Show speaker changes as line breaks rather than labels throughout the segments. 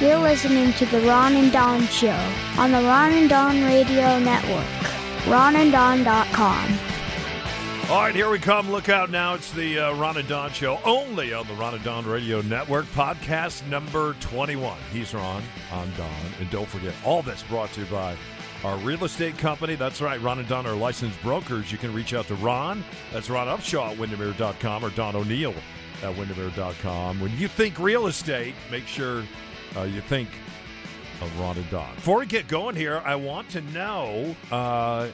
You're listening to the Ron and Don Show on the Ron and Don Radio Network. RonandDon.com.
All right, here we come. Look out now. It's the uh, Ron and Don Show, only on the Ron and Don Radio Network, podcast number 21. He's Ron, I'm Don. And don't forget, all this brought to you by our real estate company. That's right, Ron and Don are licensed brokers. You can reach out to Ron. That's Ron Upshaw at Windermere.com or Don O'Neill at Windermere.com. When you think real estate, make sure uh, you think of Ron and Don. Before we get going here, I want to know uh,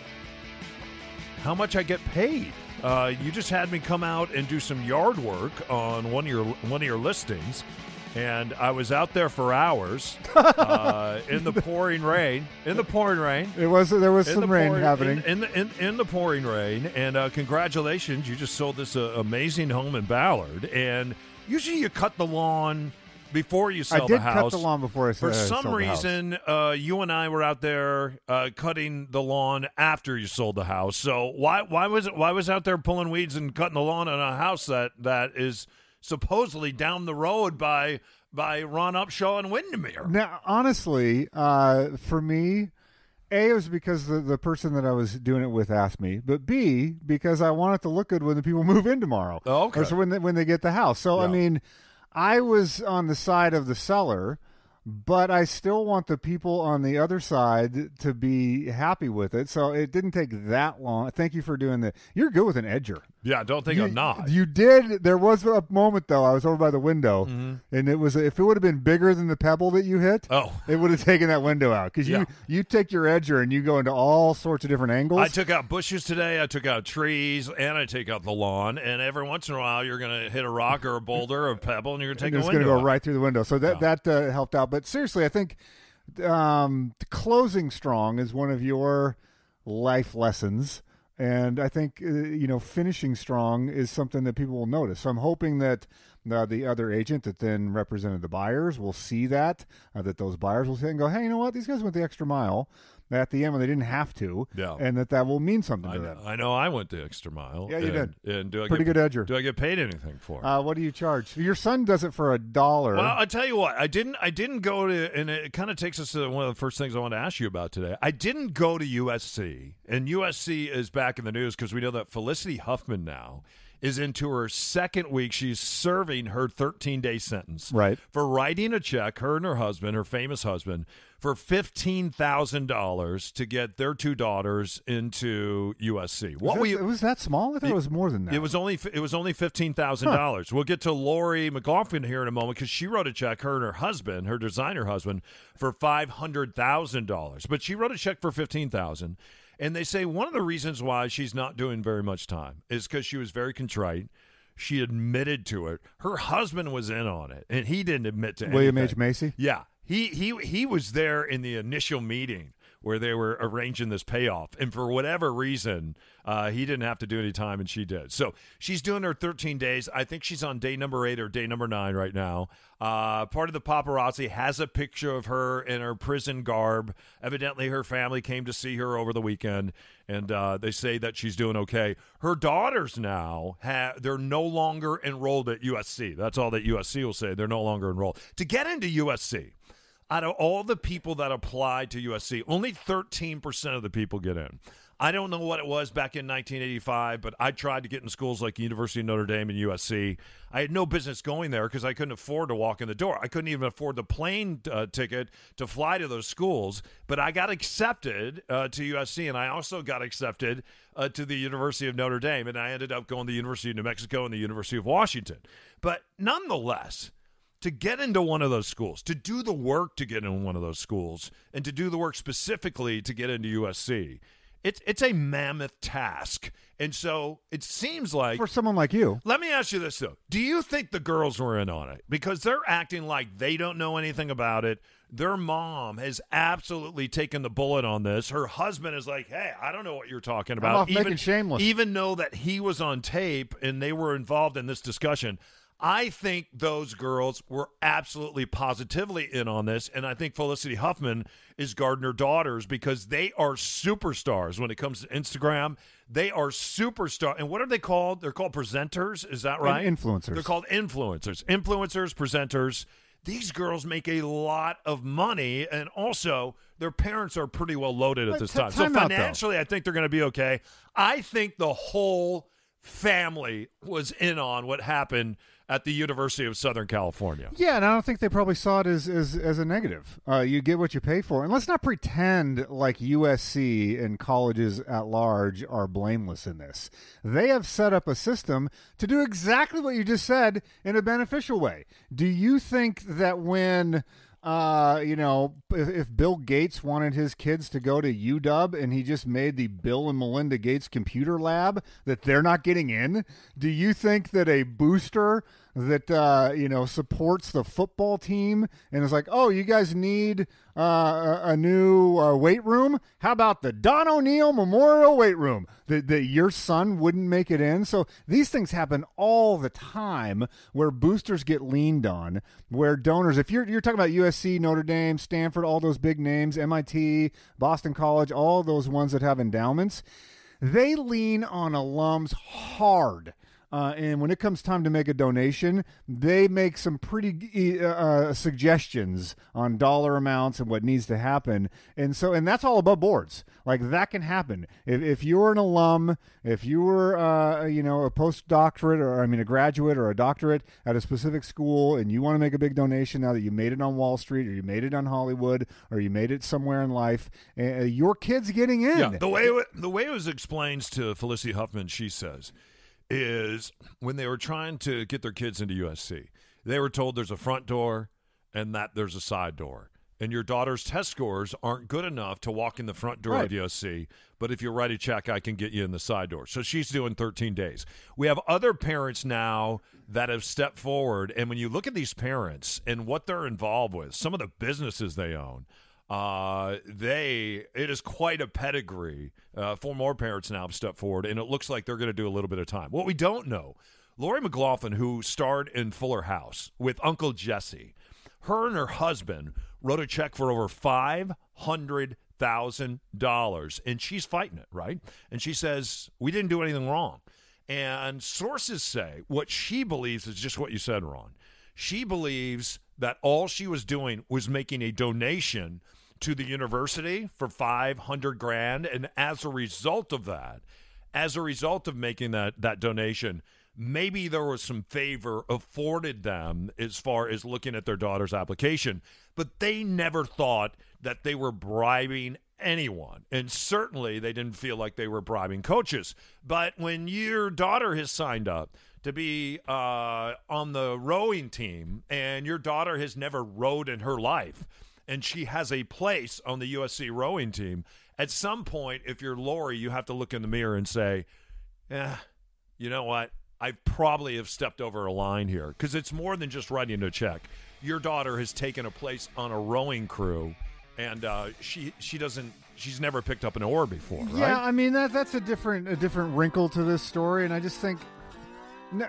how much I get paid. Uh, you just had me come out and do some yard work on one of your one of your listings, and I was out there for hours uh, in the pouring rain. In the pouring rain.
It was there was some rain
pouring-
happening.
in, in the in, in the pouring rain, and uh, congratulations! You just sold this uh, amazing home in Ballard, and usually you cut the lawn before you sell
I did
the house.
cut the lawn before I
For
uh,
some
sold the house.
reason, uh, you and I were out there uh, cutting the lawn after you sold the house. So why why was it why was out there pulling weeds and cutting the lawn on a house that that is supposedly down the road by by Ron Upshaw and Windermere?
Now, honestly, uh, for me, A, it was because the, the person that I was doing it with asked me, but B, because I want it to look good when the people move in tomorrow.
Oh, okay.
Or so when they, when they get the house. So, I mean, I was on the side of the seller, but I still want the people on the other side to be happy with it. So it didn't take that long. Thank you for doing that. You're good with an edger.
Yeah, don't think
you,
I'm not.
You did. There was a moment though. I was over by the window,
Mm-hmm.
and it was if it would have been bigger than the pebble that you hit.
Oh.
it would have taken that window out because
Yeah.
you you take your edger and you go into all sorts of different angles.
I took out bushes today. I took out trees, and I take out the lawn. And every once in a while, you're going to hit a rock or a boulder or a pebble, and you're going to take
and it's going to go
out.
right through the window. So that that uh, helped out. But seriously, I think um, closing strong is one of your life lessons. And I think uh, you know finishing strong is something that people will notice. So I'm hoping that uh, the other agent that then represented the buyers will see that uh, that those buyers will say and go, hey, you know what? These guys went the extra mile at the end when they didn't have to,
Yeah.
and that that will mean something
I
to
know,
them.
I know I went the extra mile.
Yeah, you
and, And do I
Pretty
get,
good edger.
Do I get paid anything for it?
Uh, what do you charge? Your son does it for a dollar.
Well, I tell you what, I didn't. I didn't go to, and it kind of takes us to one of the first things I want to ask you about today. I didn't go to USC, and USC is back in the news because we know that Felicity Huffman now is into her second week. She's serving her 13 day sentence,
Right.
for writing a check. Her and her husband, her famous husband, for fifteen thousand dollars to get their two daughters into USC.
Was
What
that-
we
it was that small? I thought it, was more than that.
it was only it was only fifteen thousand dollars. We'll get to Lori McLaughlin here in a moment because she wrote a check. Her and her husband, her designer husband, for five hundred thousand dollars. But she wrote a check for fifteen thousand. And they say one of the reasons why she's not doing very much time is because she was very contrite. She admitted to it. Her husband was in on it, and he didn't admit to
William
anything.
H. Macy?
Yeah, he he he was there in the initial meeting where they were arranging this payoff, and for whatever reason, uh, he didn't have to do any time, and she did. So she's doing her 13 days. I think she's on day number eight or day number nine right now. Uh, part of the paparazzi has a picture of her in her prison garb. Evidently, her family came to see her over the weekend, and uh, they say that she's doing okay. Her daughters now have they're no longer enrolled at USC. That's all that USC will say. They're no longer enrolled to get into USC out of all the people that applied to USC, only 13% of the people get in. I don't know what it was back in 1985, but I tried to get in schools like University of Notre Dame and USC. I had no business going there because I couldn't afford to walk in the door. I couldn't even afford the plane uh, ticket to fly to those schools. But I got accepted uh, to USC, and I also got accepted uh, to the University of Notre Dame, and I ended up going to the University of New Mexico and the University of Washington. But nonetheless, to get into one of those schools, to do the work to get in one of those schools, and to do the work specifically to get into USC, it's it's a mammoth task. And so it seems like
For someone like you.
let me ask you this though. Do you think the girls were in on it? Because they're acting like they don't know anything about it. Their mom has absolutely taken the bullet on this. Her husband is like, "Hey, I don't know what you're talking about."
off making shameless.
Even know that he was on tape and they were involved in this discussion, I think those girls were absolutely positively in on this, and I think Felicity Huffman is Gardner daughters because they are superstars when it comes to Instagram. They are superstar, and what are they called? They're called presenters. Is that right?
influencers.
They're called influencers. Influencers, presenters. these girls make a lot of money, and also their parents are pretty well loaded at this
t-
time. So
time out,
financially, I think they're going to be okay. I think the whole family was in on what happened at the University of Southern California.
Yeah, and I don't think they probably saw it as as, as a negative. Uh, you get what you pay for, and let's not pretend like USC and colleges at large are blameless in this. They have set up a system to do exactly what you just said in a beneficial way. Do you think that when uh, you know, if, if Bill Gates wanted his kids to go to UW and he just made the Bill and Melinda Gates computer lab, that they're not getting in? Do you think that a booster that uh, you know supports the football team and is like, oh, you guys need uh, a, a new uh, weight room? How about the Don O'Neill Memorial Weight Room? That, that your son wouldn't make it in. So these things happen all the time where boosters get leaned on, where donors. If you're you're talking about USC, Notre Dame, Stanford, all those big names, MIT, Boston College, all those ones that have endowments, they lean on alums hard. Uh, and when it comes time to make a donation, they make some pretty uh, uh, suggestions on dollar amounts and what needs to happen. And so, and that's all above boards. Like that can happen. If, if you're an alum, if you were, uh, you know, a postdoctorate or I mean a graduate or a doctorate at a specific school, and you want to make a big donation now that you made it on Wall Street or you made it on Hollywood or you made it somewhere in life, uh, your kid's getting in.
Yeah, the way it, the way it was explained to Felicity Huffman, she says, is when they were trying to get their kids into USC, they were told there's a front door and that there's a side door. And your daughter's test scores aren't good enough to walk in the front door
Right.
of USC, but if you write a check, I can get you in the side door. So she's doing 13 days. We have other parents now that have stepped forward, and when you look at these parents and what they're involved with, some of the businesses they own, uh, they it is quite a pedigree. Uh, four more parents now have stepped forward, and it looks like they're going to do a little bit of time. What we don't know, Lori McLaughlin, who starred in Fuller House with Uncle Jesse, her and her husband wrote a check for over five hundred thousand dollars, and she's fighting it, right? And she says we didn't do anything wrong. And sources say what she believes is just what you said, Ron. She believes that all she was doing was making a donation to the university for 500 grand and as a result of that, as a result of making that that donation, maybe there was some favor afforded them as far as looking at their daughter's application, but they never thought that they were bribing anyone. And certainly they didn't feel like they were bribing coaches. But when your daughter has signed up to be uh, on the rowing team and your daughter has never rowed in her life and she has a place on the USC rowing team, at some point, if you're Lori, you have to look in the mirror and say, yeah, you know what? I probably have stepped over a line here because it's more than just writing a check. Your daughter has taken a place on a rowing crew, and uh, she she doesn't she's never picked up an oar before, right?
Yeah, I mean that that's a different a different wrinkle to this story, and I just think uh,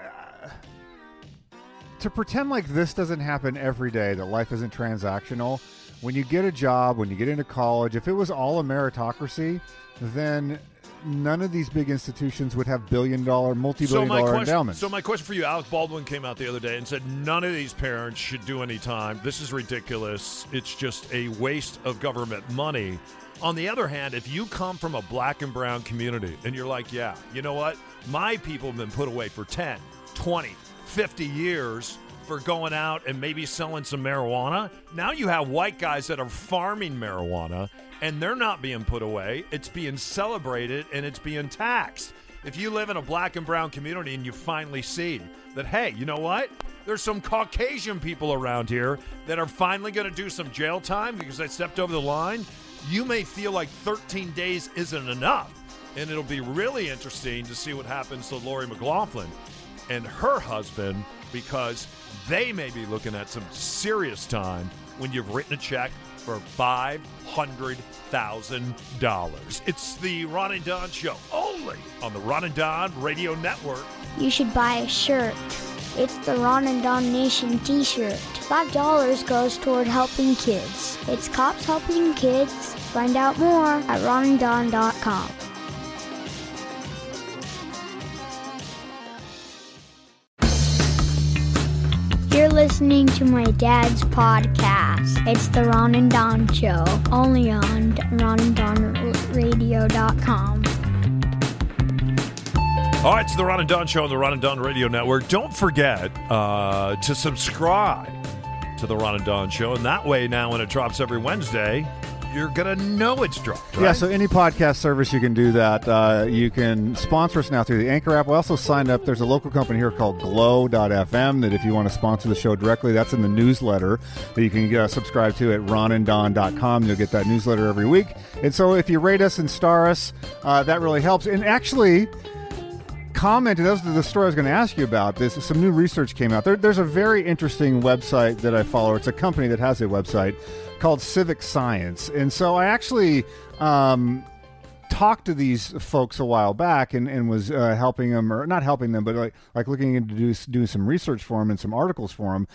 to pretend like this doesn't happen every day, that life isn't transactional. When you get a job, when you get into college, if it was all a meritocracy, then none of these big institutions would have billion dollar, multi
So
billion
my
dollar
question,
endowments.
so my question for you, Alec Baldwin came out the other day and said none of these parents should do any time. This is ridiculous. It's just a waste of government money. On the other hand, if you come from a black and brown community and you're like, yeah, you know what? My people have been put away for 10, 20, 50 years for going out and maybe selling some marijuana. Now you have white guys that are farming marijuana and they're not being put away. It's being celebrated and it's being taxed. If you live in a black and brown community and you finally see that, hey, you know what? There's some Caucasian people around here that are finally going to do some jail time because they stepped over the line, you may feel like 13 days isn't enough. And it'll be really interesting to see what happens to Lori McLaughlin and her husband because they may be looking at some serious time when you've written a check for $500,000. It's the Ron and Don Show only on the Ron and Don Radio Network.
You should buy a shirt. It's the Ron and Don Nation t-shirt. $5 goes toward helping kids. It's cops helping kids. Find out more at ronanddon.com. You're listening to my dad's podcast. It's the Ron and Don Show, only on ronanddonradio.com.
All right, it's the Ron and Don Show on the Ron and Don Radio Network. Don't forget uh, to subscribe to the Ron and Don Show, and that way, now when it drops every Wednesday, you're gonna know it's dropped. Right?
Yeah, so any podcast service you can do that. Uh, you can sponsor us now through the Anchor app. We also signed up. There's a local company here called Glow.fm that if you want to sponsor the show directly, that's in the newsletter that you can uh, subscribe to at ronanddon.com. You'll get that newsletter every week. And so if you rate us and star us, uh, that really helps. And actually, commented. Those are the story I was going to ask you about. This some new research came out. There, there's a very interesting website that I follow. It's a company that has a website called Civic Science, and so I actually um, talked to these folks a while back and, and was uh, helping them, or not helping them, but like like looking into do, doing some research for them and some articles for them.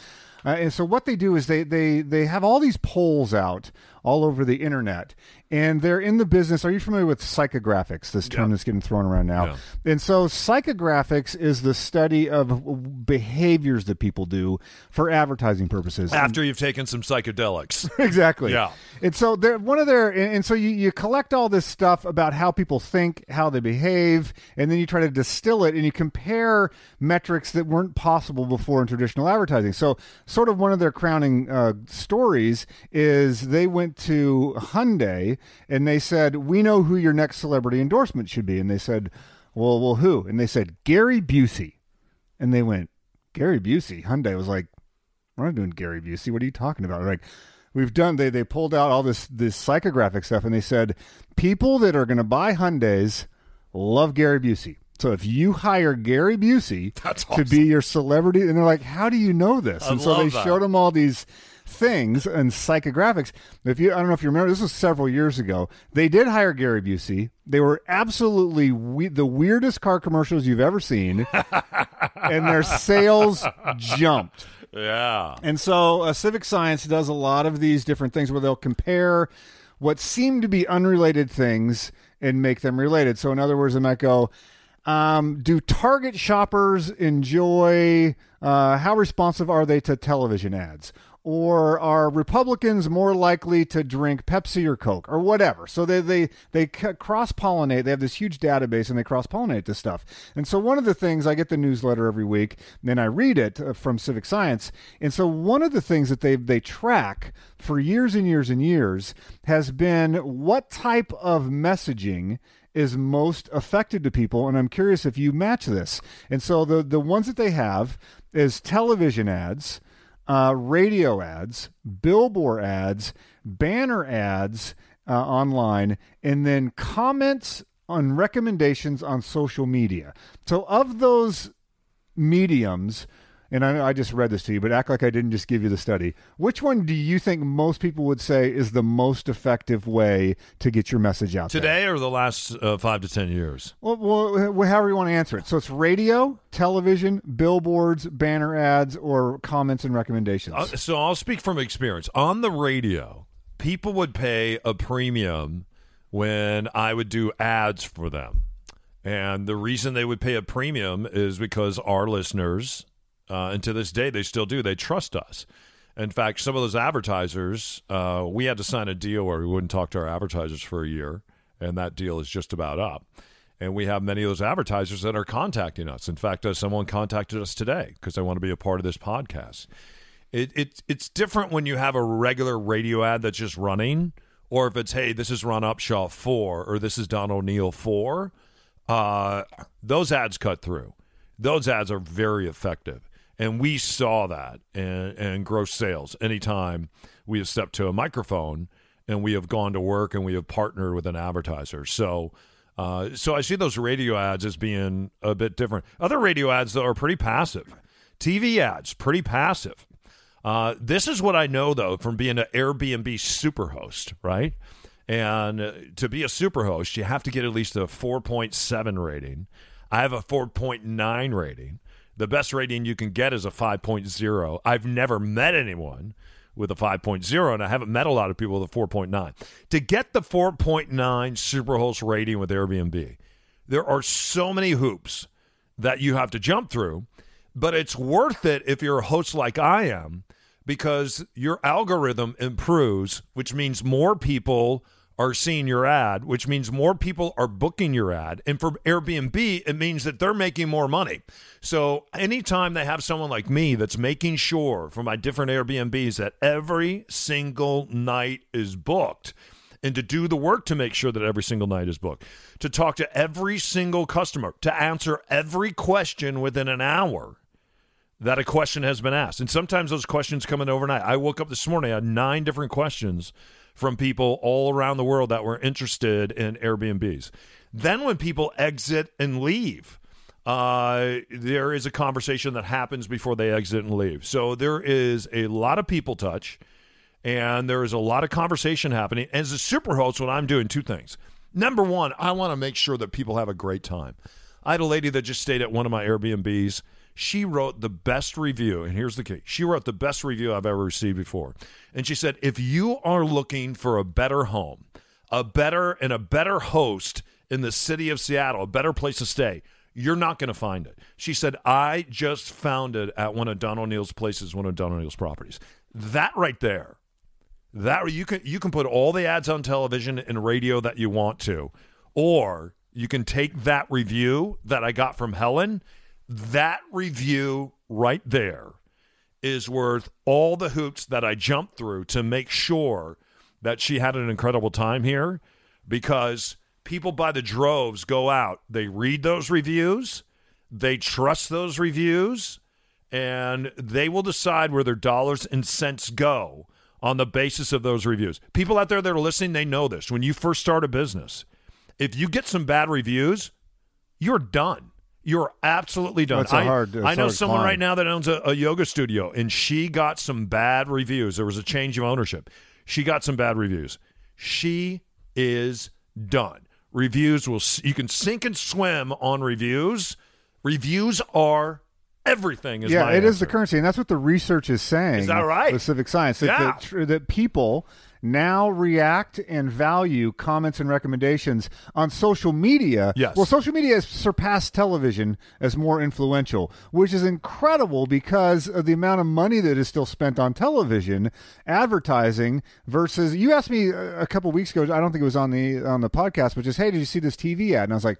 Uh, and so what they do is they they they have all these polls out all over the internet, and they're in the business. Are you familiar with psychographics? This term
Yeah.
that's getting thrown around now.
Yeah.
And so psychographics is the study of behaviors that people do for advertising purposes.
after you've taken some psychedelics.
exactly.
Yeah.
And so they're one of their and, and so you, you collect all this stuff about how people think, how they behave, and then you try to distill it and you compare metrics that weren't possible before in traditional advertising. So sort of one of their crowning uh, stories is they went to Hyundai and they said, "We know who your next celebrity endorsement should be." And they said, "Well, well, who?" And they said, "Gary Busey." And they went, "Gary Busey." Hyundai was like, we're not doing Gary Busey. What are you talking about? Like, we've done. They they pulled out all this this psychographic stuff, and they said people that are going to buy Hyundai's love Gary Busey. So if you hire Gary Busey
That's
to be your celebrity, and they're like, how do you know this?
I
and so they
that.
showed them all these things and psychographics. If you, I don't know if you remember, this was several years ago. They did hire Gary Busey. They were absolutely we- the weirdest car commercials you've ever seen, and their sales jumped.
yeah.
And so, uh, Civic Science does a lot of these different things where they'll compare what seem to be unrelated things and make them related. So, in other words, they might go, um, Do Target shoppers enjoy, uh, how responsive are they to television ads? Or are Republicans more likely to drink Pepsi or Coke or whatever? So they they they cross pollinate. They have this huge database and they cross pollinate this stuff. And so one of the things I get the newsletter every week, and I read it uh, from Civic Science. And so one of the things that they they track for years and years and years has been what type of messaging is most effective to people and i'm curious if you match this and so the the ones that they have is television ads uh, radio ads billboard ads banner ads uh, online and then comments on recommendations on social media. So of those mediums and I, I just read this to you, but act like I didn't just give you the study. Which one do you think most people would say is the most effective way to get your message out there?
Today or the last uh, five to ten years?
Well, well, however you want to answer it. So it's radio, television, billboards, banner ads, or comments and recommendations.
Uh, so I'll speak from experience. On the radio, people would pay a premium when I would do ads for them. And the reason they would pay a premium is because our listeners, uh, and to this day they still do, they trust us. In fact, some of those advertisers, uh, we had to sign a deal where we wouldn't talk to our advertisers for a year, and that deal is just about up. And we have many of those advertisers that are contacting us. In fact, uh, someone contacted us today because they want to be a part of this podcast. It, it it's different when you have a regular radio ad that's just running, or if it's hey, this is Ron Upshaw four, or this is Don O'Neill four. Uh, those ads cut through. Those ads are very effective, and we saw that and, and gross sales anytime we have stepped to a microphone and we have gone to work and we have partnered with an advertiser. So. Uh, so I see those radio ads as being a bit different. Other radio ads though are pretty passive. TV ads pretty passive. Uh, this is what I know though from being an Airbnb superhost, right? And uh, to be a superhost, you have to get at least a 4.7 rating. I have a 4.9 rating. The best rating you can get is a 5.0. I've never met anyone with a 5.0, and I haven't met a lot of people with a 4.9. To get the 4.9 Superhost rating with Airbnb, there are so many hoops that you have to jump through but it's worth it if you're a host like I am because your algorithm improves, which means more people are seeing your ad, which means more people are booking your ad. And for Airbnb, it means that they're making more money. So anytime they have someone like me that's making sure for my different Airbnbs that every single night is booked, and to do the work to make sure that every single night is booked, to talk to every single customer, to answer every question within an hour that a question has been asked. And sometimes those questions come in overnight. I woke up this morning, I had nine different questions from people all around the world that were interested in Airbnbs. Then when people exit and leave, uh, there is a conversation that happens before they exit and leave. So there is a lot of people touch and there is a lot of conversation happening. As a super host, what I'm doing two things. Number one, I want to make sure that people have a great time. I had a lady that just stayed at one of my Airbnbs. She wrote the best review, and here's the key. She wrote the best review I've ever received before. And she said, if you are looking for a better home, a better and a better host in the city of Seattle, a better place to stay, you're not going to find it. She said, I just found it at one of Don O'Neill's places, one of Don O'Neill's properties. That right there that you can you can put all the ads on television and radio that you want to, or you can take that review that I got from Helen. That review right there is worth all the hoops that I jumped through to make sure that she had an incredible time here because people by the droves go out, they read those reviews, they trust those reviews, and they will decide where their dollars and cents go on the basis of those reviews. People out there that are listening, they know this. When you first start a business, if you get some bad reviews, you're done. You're absolutely done.
That's a hard-
I know someone
climb.
right now that owns a, a yoga studio, and she got some bad reviews. There was a change of ownership. She got some bad reviews. She is done. Reviews will you can sink and swim on reviews. Reviews are everything. Is
yeah, it is the currency, and that's what the research is saying.
Is that right?
The civic science, that,
Yeah.
tr- that people now react and value comments and recommendations on social media.
Yes.
Well, social media has surpassed television as more influential, which is incredible because of the amount of money that is still spent on television advertising versus. You asked me a couple weeks ago. I don't think it was on the on the podcast, but just hey, did you see this TV ad? And I was like.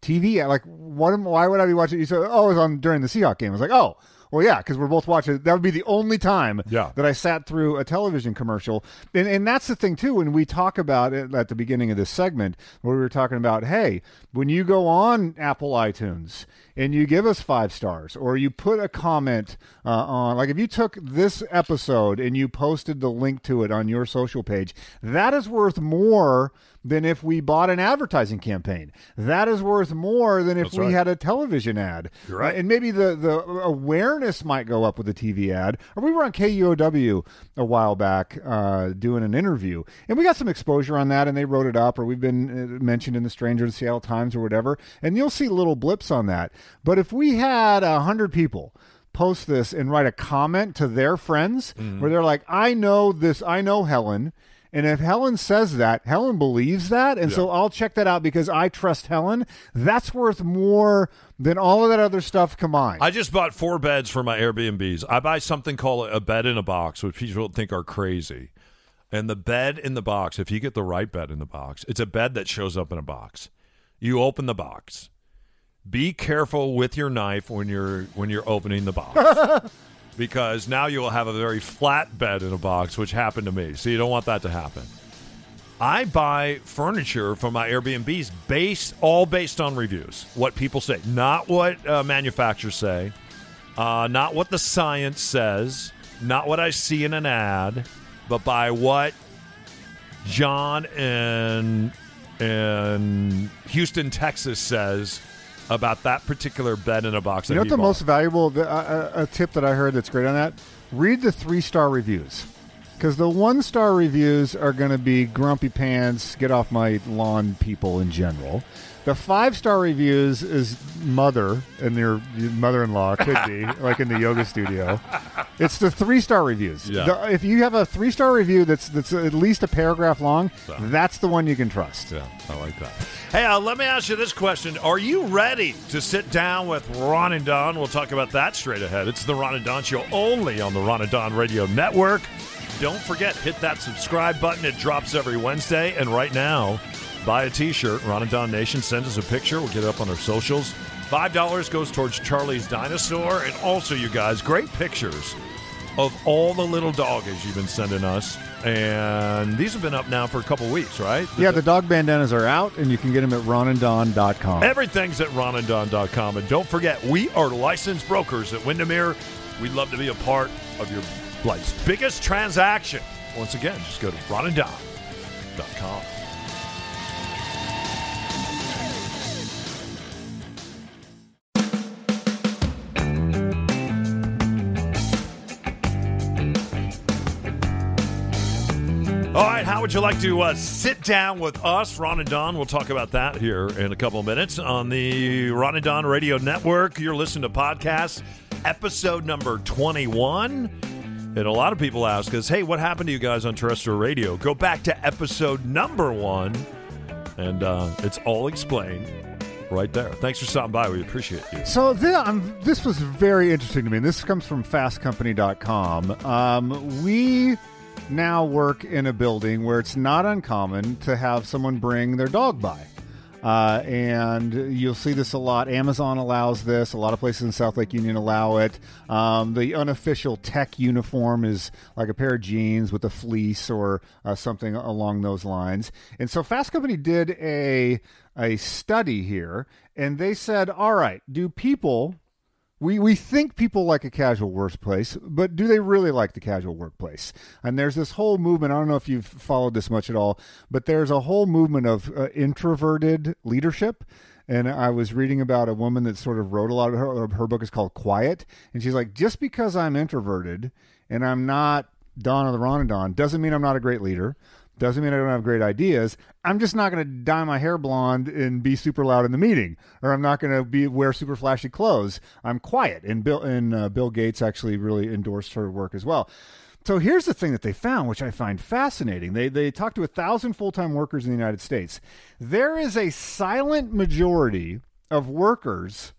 TV ad? Like, what? Why would I be watching? You said, oh, it was on during the Seahawk game. I was like, oh, well, yeah, because we're both watching. That would be the only time
Yeah.
that I sat through a television commercial. And, and that's the thing, too, when we talk about it at the beginning of this segment, where we were talking about, hey, when you go on Apple iTunes and you give us five stars or you put a comment uh, on, like if you took this episode and you posted the link to it on your social page, that is worth more than if we bought an advertising campaign. That is worth more than if
That's
we
right.
had a television ad.
You're right.
And maybe the, the awareness might go up with a TV ad. Or we were on KUOW a while back uh, doing an interview, and we got some exposure on that, and they wrote it up, or we've been uh, mentioned in the Stranger in Seattle Times or whatever, and you'll see little blips on that. But if we had a hundred people post this and write a comment to their friends
Mm-hmm.
where they're like, "I know this. I know Helen." And if Helen says that, Helen believes that, and so I'll check that out because I trust Helen. That's worth more than all of that other stuff combined.
I just bought four beds for my Airbnbs. I buy something called a bed in a box, which people think are crazy. And the bed in the box, if you get the right bed in the box, it's a bed that shows up in a box. You open the box. Be careful with your knife when you're when you're opening the box. because now you'll have a very flat bed in a box, which happened to me. So you don't want that to happen. I buy furniture for my Airbnbs based all based on reviews, what people say, not what uh, manufacturers say, uh, not what the science says, not what I see in an ad, but by what John in in Houston, Texas says about that particular bed in a box.
you know what the
bought.
most valuable the, uh, a tip that I heard that's great on that? Read the three star reviews. Because the one star reviews are going to be grumpy pants, get off my lawn people in general. The five star reviews is mother and your mother in law could be like in the yoga studio. It's the three star reviews.
Yeah.
The- if you have a three star review that's that's at least a paragraph long,
So.
that's the one you can trust.
Yeah, I like that. Hey, uh, let me ask you this question: Are you ready to sit down with Ron and Don? We'll talk about that straight ahead. It's the Ron and Don Show only on the Ron and Don Radio Network. Don't forget, hit that subscribe button. It drops every Wednesday. And right now, buy a T-shirt. Ron and Don Nation. Send us a picture. We'll get it up on our socials. Five dollars goes towards Charlie's Dinosaur, and also, you guys, great pictures of all the little doggies you've been sending us. And these have been up now for a couple weeks, right?
Yeah, the dog bandanas are out, and you can get them at ronanddon.com.
Everything's at ronanddon.com. And don't forget, we are licensed brokers at Windermere. We'd love to be a part of your life's biggest transaction. Once again, just go to ronanddon.com. how would you like to uh, sit down with us, Ron and Don? We'll talk about that here in a couple of minutes on the Ron and Don Radio Network. You're listening to podcast episode number 21. And a lot of people ask us, hey, what happened to you guys on terrestrial radio? Go back to episode number one, and uh, it's all explained right there. Thanks for stopping by. We appreciate you.
So this, um, this was very interesting to me. This comes from fastcompany.com. Um, we now work in a building where it's not uncommon to have someone bring their dog by. Uh, and you'll see this a lot. Amazon allows this. A lot of places in South Lake Union allow it. Um, the unofficial tech uniform is like a pair of jeans with a fleece or uh, something along those lines. And so Fast Company did a a study here, and they said, "All right, do people we we think people like a casual workplace, but do they really like the casual workplace? And there's this whole movement. I don't know if you've followed this much at all, but there's a whole movement of uh, introverted leadership. And I was reading about a woman that sort of wrote a lot of her. Her book is called Quiet, and she's like, just because I'm introverted and I'm not Don of the Ronadon doesn't mean I'm not a great leader. Doesn't mean I don't have great ideas. I'm just not going to dye my hair blonde and be super loud in the meeting, or I'm not going to be wear super flashy clothes. I'm quiet, and Bill and uh, Bill Gates actually really endorsed her work as well. So here's the thing that they found, which I find fascinating. They they talked to a thousand full time workers in the United States. There is a silent majority of workers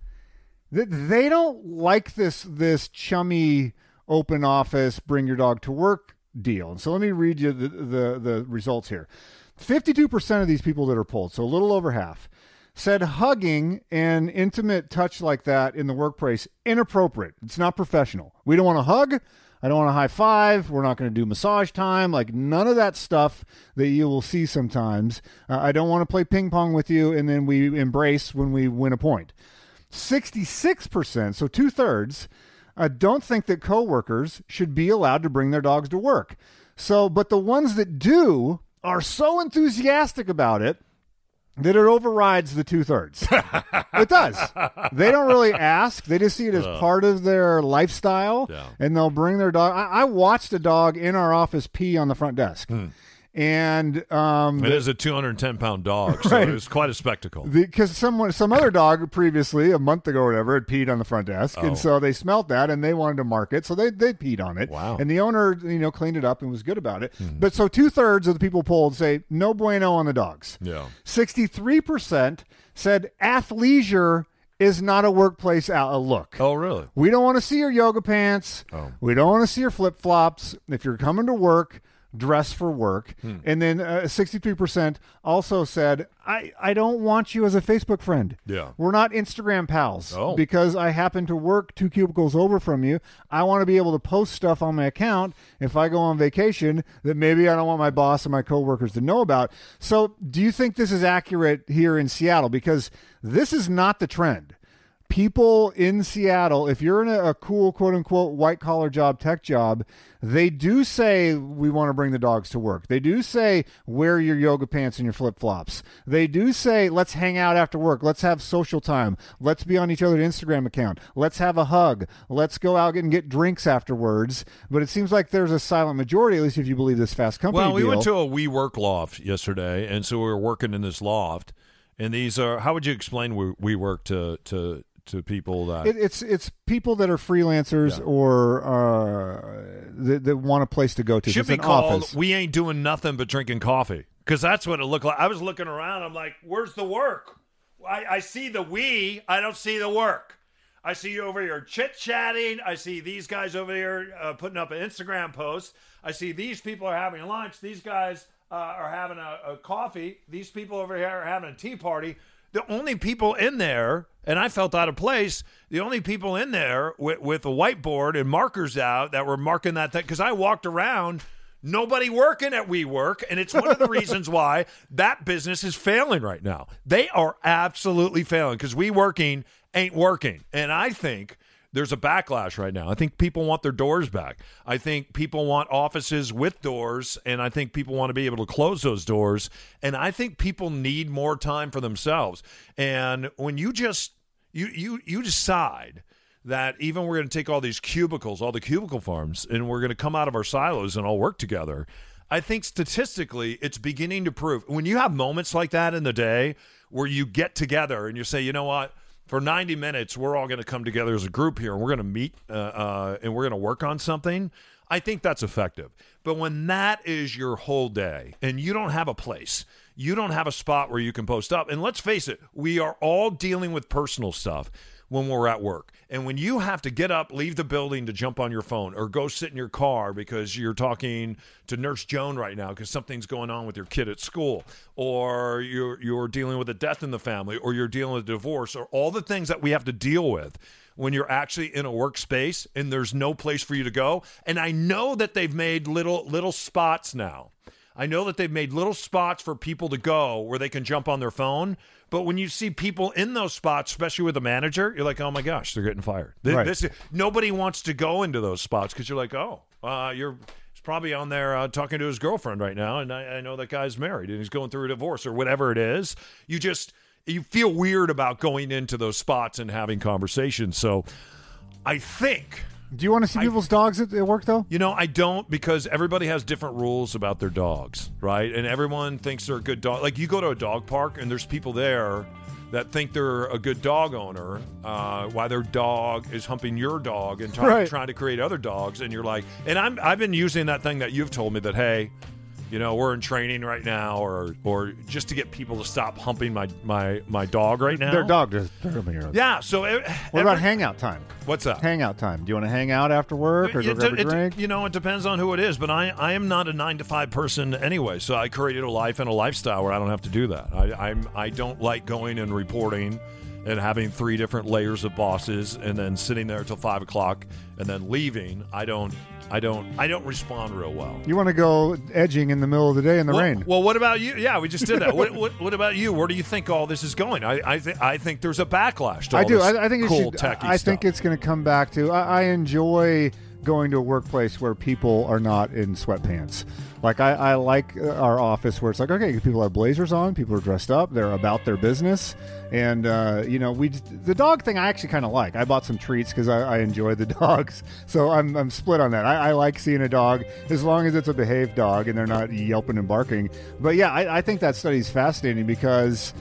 that they don't like this this chummy open office, bring your dog to work deal. And so let me read you the, the, the results here. 52% of these people that are polled, so a little over half, said hugging and intimate touch like that in the workplace inappropriate. It's not professional. We don't want to hug. I don't want to high five. We're not going to do massage time. Like none of that stuff that you will see sometimes. Uh, I don't want to play ping pong with you and then we embrace when we win a point. 66%, so two thirds, uh, don't think that coworkers should be allowed to bring their dogs to work. So, but the ones that do are so enthusiastic about it that it overrides the two thirds. it does. They don't really ask. They just see it as part of their lifestyle,
Yeah.
and they'll bring their dog. I, I watched a dog in our office pee on the front desk, and um,
It is a 210 pound dog, so
Right.
it was quite a spectacle.
because someone some other dog previously a month ago or whatever had peed on the front desk
Oh.
and so they smelt that and they wanted to mark it so they they peed on it
Wow.
and the owner you know cleaned it up and was good about it but so two-thirds of the people polled say no bueno on the dogs
Yeah.
63% said athleisure is not a workplace out- a look
Oh, really?
we don't want to see your yoga pants.
Oh.
We don't want to see your flip flops. If you're coming to work, dress for work.
Hmm.
And then uh, 63% also said, I, I don't want you as a Facebook friend.
Yeah.
We're not Instagram pals
Oh.
because I happen to work two cubicles over from you. I want to be able to post stuff on my account if I go on vacation that maybe I don't want my boss and my coworkers to know about. So, do you think this is accurate here in Seattle? Because this is not the trend people in Seattle, if you're in a, a cool quote unquote white collar job, tech job, they do say we want to bring the dogs to work. They do say wear your yoga pants and your flip flops. They do say let's hang out after work. Let's have social time. Let's be on each other's Instagram account. Let's have a hug. Let's go out and get drinks afterwards. But it seems like there's a silent majority, at least if you believe this fast company.
Well, we
deal.
went to a WeWork loft yesterday, and so we were working in this loft. And these are how would you explain We, we Work to to to people that
It, it's it's people that are freelancers
Yeah.
or uh, that, that want a place to go to.
should
it's
be
an
called
office.
"We ain't doing nothing but drinking coffee" because that's what it looked like. I was looking around. I'm like, "Where's the work?" I, I see the we. I don't see the work. I see you over here chit chatting. I see these guys over here uh, putting up an Instagram post. I see these people are having lunch. These guys uh, are having a, a coffee. These people over here are having a tea party. The only people in there, and I felt out of place. The only people in there with, with a whiteboard and markers out that were marking that thing because I walked around. Nobody working at WeWork, and it's one of the reasons why that business is failing right now. They are absolutely failing because WeWorking ain't working. And I think there's a backlash right now. I think people want their doors back. I think people want offices with doors, and I think people want to be able to close those doors. And I think people need more time for themselves. And when you just you you you decide that even we're going to take all these cubicles, all the cubicle farms, and we're going to come out of our silos and all work together. I think statistically, it's beginning to prove when you have moments like that in the day where you get together and you say, you know what, for 90 minutes, we're all going to come together as a group here and we're going to meet uh, uh, and we're going to work on something. I think that's effective. But when that is your whole day and you don't have a place, you don't have a spot where you can post up. And let's face it, we are all dealing with personal stuff when we're at work. And when you have to get up, leave the building to jump on your phone or go sit in your car because you're talking to Nurse Joan right now because something's going on with your kid at school or you're you're dealing with a death in the family or you're dealing with a divorce or all the things that we have to deal with when you're actually in a workspace and there's no place for you to go. And I know that they've made little little spots now. I know that they've made little spots for people to go where they can jump on their phone. But when you see people in those spots, especially with a manager, you're like, oh my gosh, they're getting fired. Th-
Right.
This, nobody wants to go into those spots because you're like, oh, uh, you're he's probably on there uh, talking to his girlfriend right now, and I, I know that guy's married and he's going through a divorce or whatever it is. You just you feel weird about going into those spots and having conversations. So I think
Do you want to see people's dogs at, at work though?
you know, I don't because everybody has different rules about their dogs, right? And everyone thinks they're a good dog. Like you go to a dog park and there's people there that think they're a good dog owner, uh, why their dog is humping your dog and try-
Right.
trying to create other dogs, and you're like, and I'm I've been using that thing that you've told me that hey. You know, we're in training right now, or or just to get people to stop humping my my my dog right now.
Their dog does. they're gonna be here.
Yeah. So, e-
What about hangout time?
What's that?
Hangout time. Do you want to hang out after work or go
It-
grab
it-
a drink?
you know, it depends on who it is, but I, I am not a nine to five person anyway. So I created a life and a lifestyle where I don't have to do that. I, I'm I don't like going and reporting and having three different layers of bosses and then sitting there till five o'clock and then leaving. I don't I don't I don't respond real well.
You want to go edging in the middle of the day in the
well,
rain?
well, what about you? Yeah, we just did that. what, what, what about you? Where do you think all this is going? I I, th- I think there's a backlash to all
I do.
this
I, I think
cool
should,
techie
I think
stuff.
it's going to come back to. I, I enjoy going to a workplace where people are not in sweatpants. Like I, I like uh, our office where it's like okay, people have blazers on, people are dressed up, they're about their business, and uh, you know we the dog thing I actually kind of like. I bought some treats because I, I enjoy the dogs, so I'm, I'm split on that. I, I like seeing a dog as long as it's a behaved dog and they're not yelping and barking. But yeah, I, I think that study's fascinating because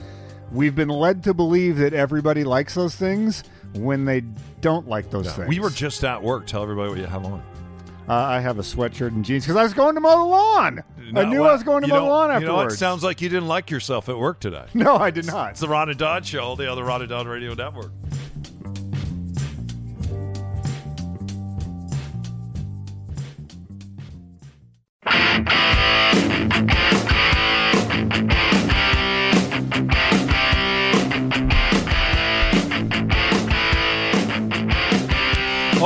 we've been led to believe that everybody likes those things when they don't like those things.
We were just at work. Tell everybody what you have on.
Uh, I have a sweatshirt and jeans because I was going to mow the lawn. I knew
well,
I was going to mow the lawn
You
afterwards.
know what? Sounds like you didn't like yourself at work today.
no, I did not.
It's the Ron and Don Show, the other Ron and Don Radio Network.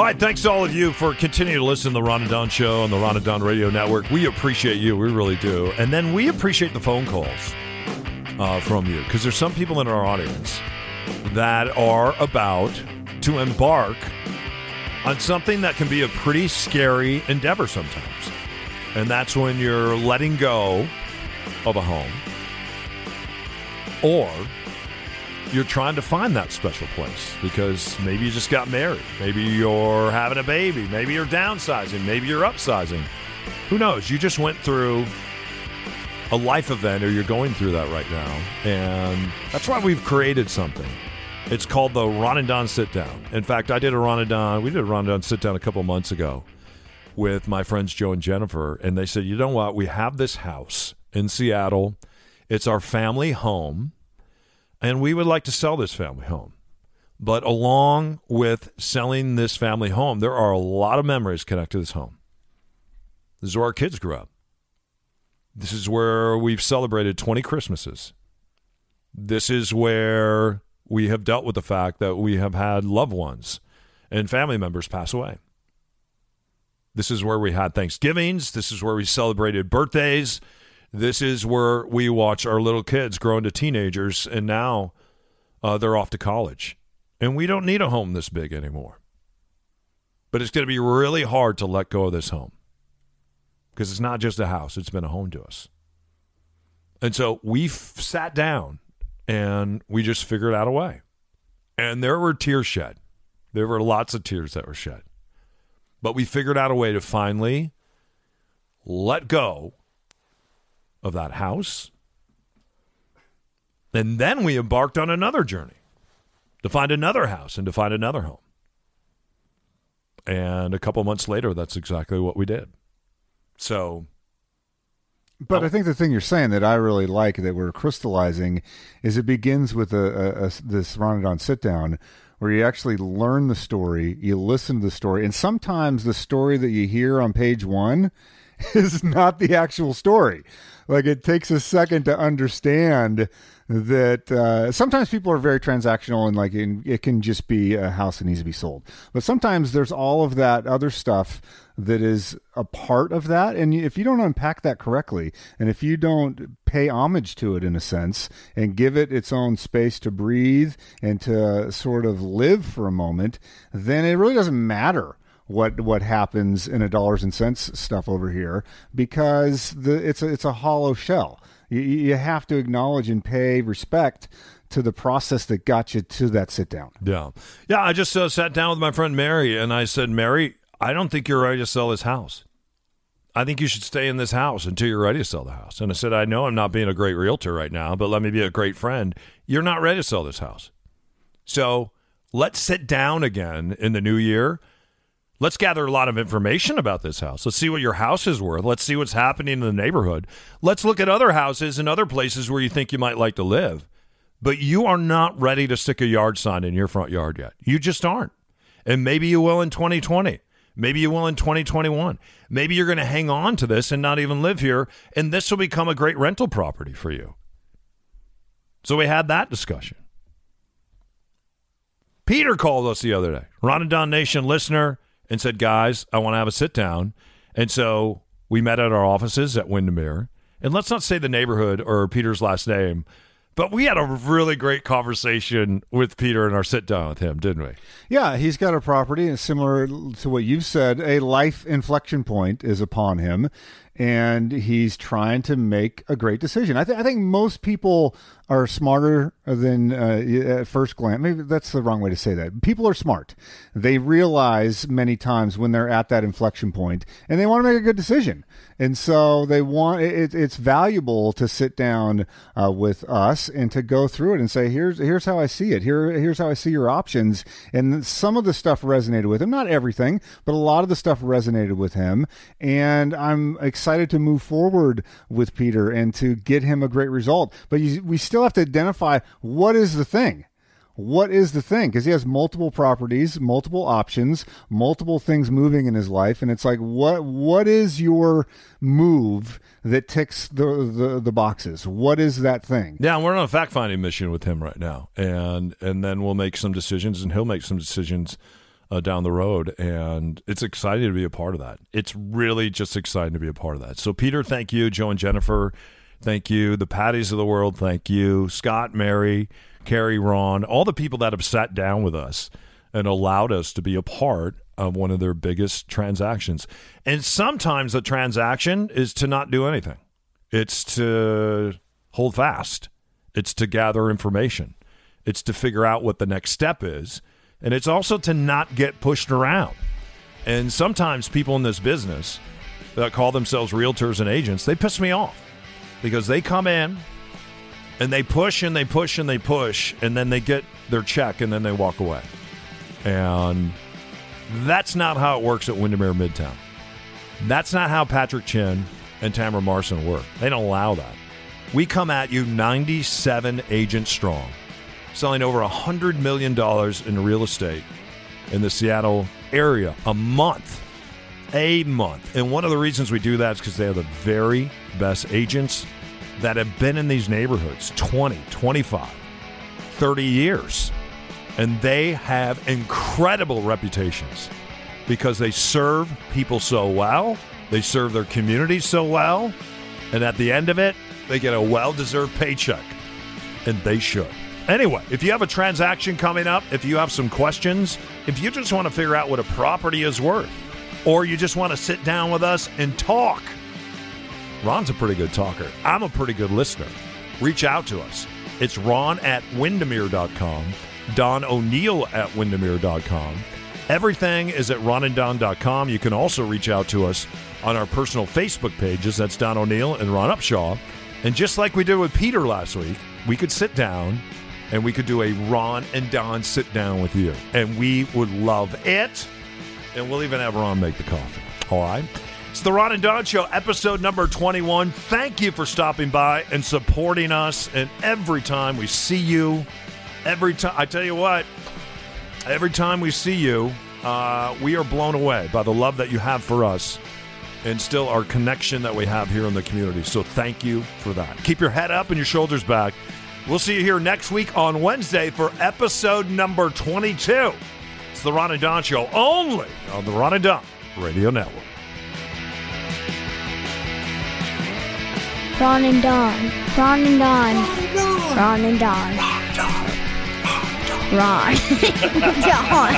All right, thanks to all of you for continuing to listen to the Ron and Don Show on the Ron and Don Radio Network. We appreciate you, we really do. And then we appreciate the phone calls uh, from you because there's some people in our audience that are about to embark on something that can be a pretty scary endeavor sometimes. And that's when you're letting go of a home or you're trying to find that special place because maybe you just got married. Maybe you're having a baby. Maybe you're downsizing. Maybe you're upsizing. Who knows? You just went through a life event or you're going through that right now. And that's why we've created something It's called the Ron and Don Sit Down. In fact, I did a Ron and Don. We did a Ron and Don Sit Down a couple months ago with my friends Joe and Jennifer, and they said, you know what? We have this house in Seattle. It's our family home, and we would like to sell this family home. But along with selling this family home, there are a lot of memories connected to this home. This is where our kids grew up. This is where we've celebrated 20 Christmases. This is where we have dealt with the fact that we have had loved ones and family members pass away. This is where we had Thanksgivings. This is where we celebrated birthdays. This is where we watch our little kids grow into teenagers, and now uh, they're off to college. And we don't need a home this big anymore. But it's going to be really hard to let go of this home because it's not just a house, it's been a home to us. And so we sat down and we just figured out a way. And there were tears shed. There were lots of tears that were shed. But we figured out a way to finally let go of that house. And then we embarked on another journey to find another house and to find another home. And a couple months later, that's exactly what we did. So.
But I think the thing you're saying that I really like that we're crystallizing is it begins with a, a, a this Ron and Don sit down where you actually learn the story, you listen to the story, and sometimes the story that you hear on page one is not the actual story. Like it takes a second to understand that uh, sometimes people are very transactional and like in, it can just be a house that needs to be sold. But sometimes there's all of that other stuff that is a part of that. And if you don't unpack that correctly, and if you don't pay homage to it in a sense and give it its own space to breathe and to sort of live for a moment, then it really doesn't matter what what happens in a dollars and cents stuff over here because the it's a, it's a hollow shell. You, you have to acknowledge and pay respect to the process that got you to that sit down.
Yeah, yeah. I just uh, sat down with my friend Mary and I said, Mary, I don't think you're ready to sell this house. I think you should stay in this house until you're ready to sell the house. And I said, I know I'm not being a great realtor right now, but let me be a great friend. You're not ready to sell this house. So let's sit down again in the new year Let's gather a lot of information about this house. Let's see what your house is worth. Let's see what's happening in the neighborhood. Let's look at other houses and other places where you think you might like to live. But you are not ready to stick a yard sign in your front yard yet. You just aren't. And maybe you will in 2020. Maybe you will in 2021. Maybe you're going to hang on to this and not even live here, and this will become a great rental property for you. So we had that discussion. Peter called us the other day. Ron and Don Nation listener and said, guys, I want to have a sit down. And so we met at our offices at Windermere. And let's not say the neighborhood or Peter's last name, but we had a really great conversation with Peter in our sit down with him, didn't we?
Yeah, he's got a property, and similar to what you've said, a life inflection point is upon him, and he's trying to make a great decision. I, th- I think most people are smarter than uh, at first glance. Maybe that's the wrong way to say that. People are smart. They realize many times when they're at that inflection point, and they want to make a good decision. And so they want it, it's valuable to sit down uh, with us and to go through it and say, here's here's how I see it. Here here's how I see your options. And some of the stuff resonated with him, not everything, but a lot of the stuff resonated with him. And I'm excited to move forward with Peter and to get him a great result. But you, we still have to identify what is the thing. What is the thing? Because he has multiple properties multiple options multiple things moving in his life and it's like what what is your move that ticks the the, the boxes? What is that thing?
Yeah we're on a fact finding mission with him right now and and then we'll make some decisions and he'll make some decisions uh, down the road and it's exciting to be a part of that. It's really just exciting to be a part of that. So peter thank you. Joe and jennifer thank you. The patties of the world thank you. Scott mary Carrie, Ron, all the people that have sat down with us and allowed us to be a part of one of their biggest transactions. And sometimes the transaction is to not do anything, it's to hold fast, it's to gather information, it's to figure out what the next step is, and it's also to not get pushed around. And sometimes people in this business that call themselves realtors and agents, they piss me off because they come in and they push and they push and they push, and then they get their check and then they walk away. And that's not how it works at Windermere Midtown. That's not how Patrick Chin and Tamara Marson work. They don't allow that. We come at you 97 agents strong, selling over $100 million in real estate in the Seattle area a month. A month. And one of the reasons we do that is because they are the very best agents that have been in these neighborhoods 20, 25, 30 years. And they have incredible reputations because they serve people so well, they serve their communities so well, and at the end of it, they get a well deserved paycheck. And they should. Anyway, if you have a transaction coming up, if you have some questions, if you just want to figure out what a property is worth, or you just want to sit down with us and talk, Ron's a pretty good talker. I'm a pretty good listener. Reach out to us. It's ron at windermere.com, Don O'Neill at windermere.com. Everything is at ronanddon.com. You can also reach out to us on our personal Facebook pages. That's Don O'Neill and Ron Upshaw. And just like we did with Peter last week, we could sit down and we could do a Ron and Don sit down with you. And we would love it. And we'll even have Ron make the coffee. All right. It's the Ron and Don Show, episode number 21. Thank you for stopping by and supporting us. And every time we see you, every time, I tell you what, every time we see you, uh, we are blown away by the love that you have for us and still our connection that we have here in the community. So thank you for that. Keep your head up and your shoulders back. We'll see you here next week on Wednesday for episode number 22. It's the Ron and Don Show only on the Ron and Don Radio Network.
Ron and Don. Ron and Don. Ron and Don. Ron. Don.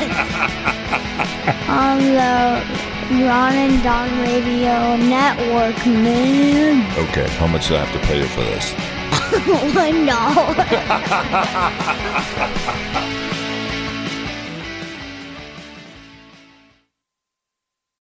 On the Ron and Don Radio Network, man.
Okay, how much do I have to pay you for this?
One dollar.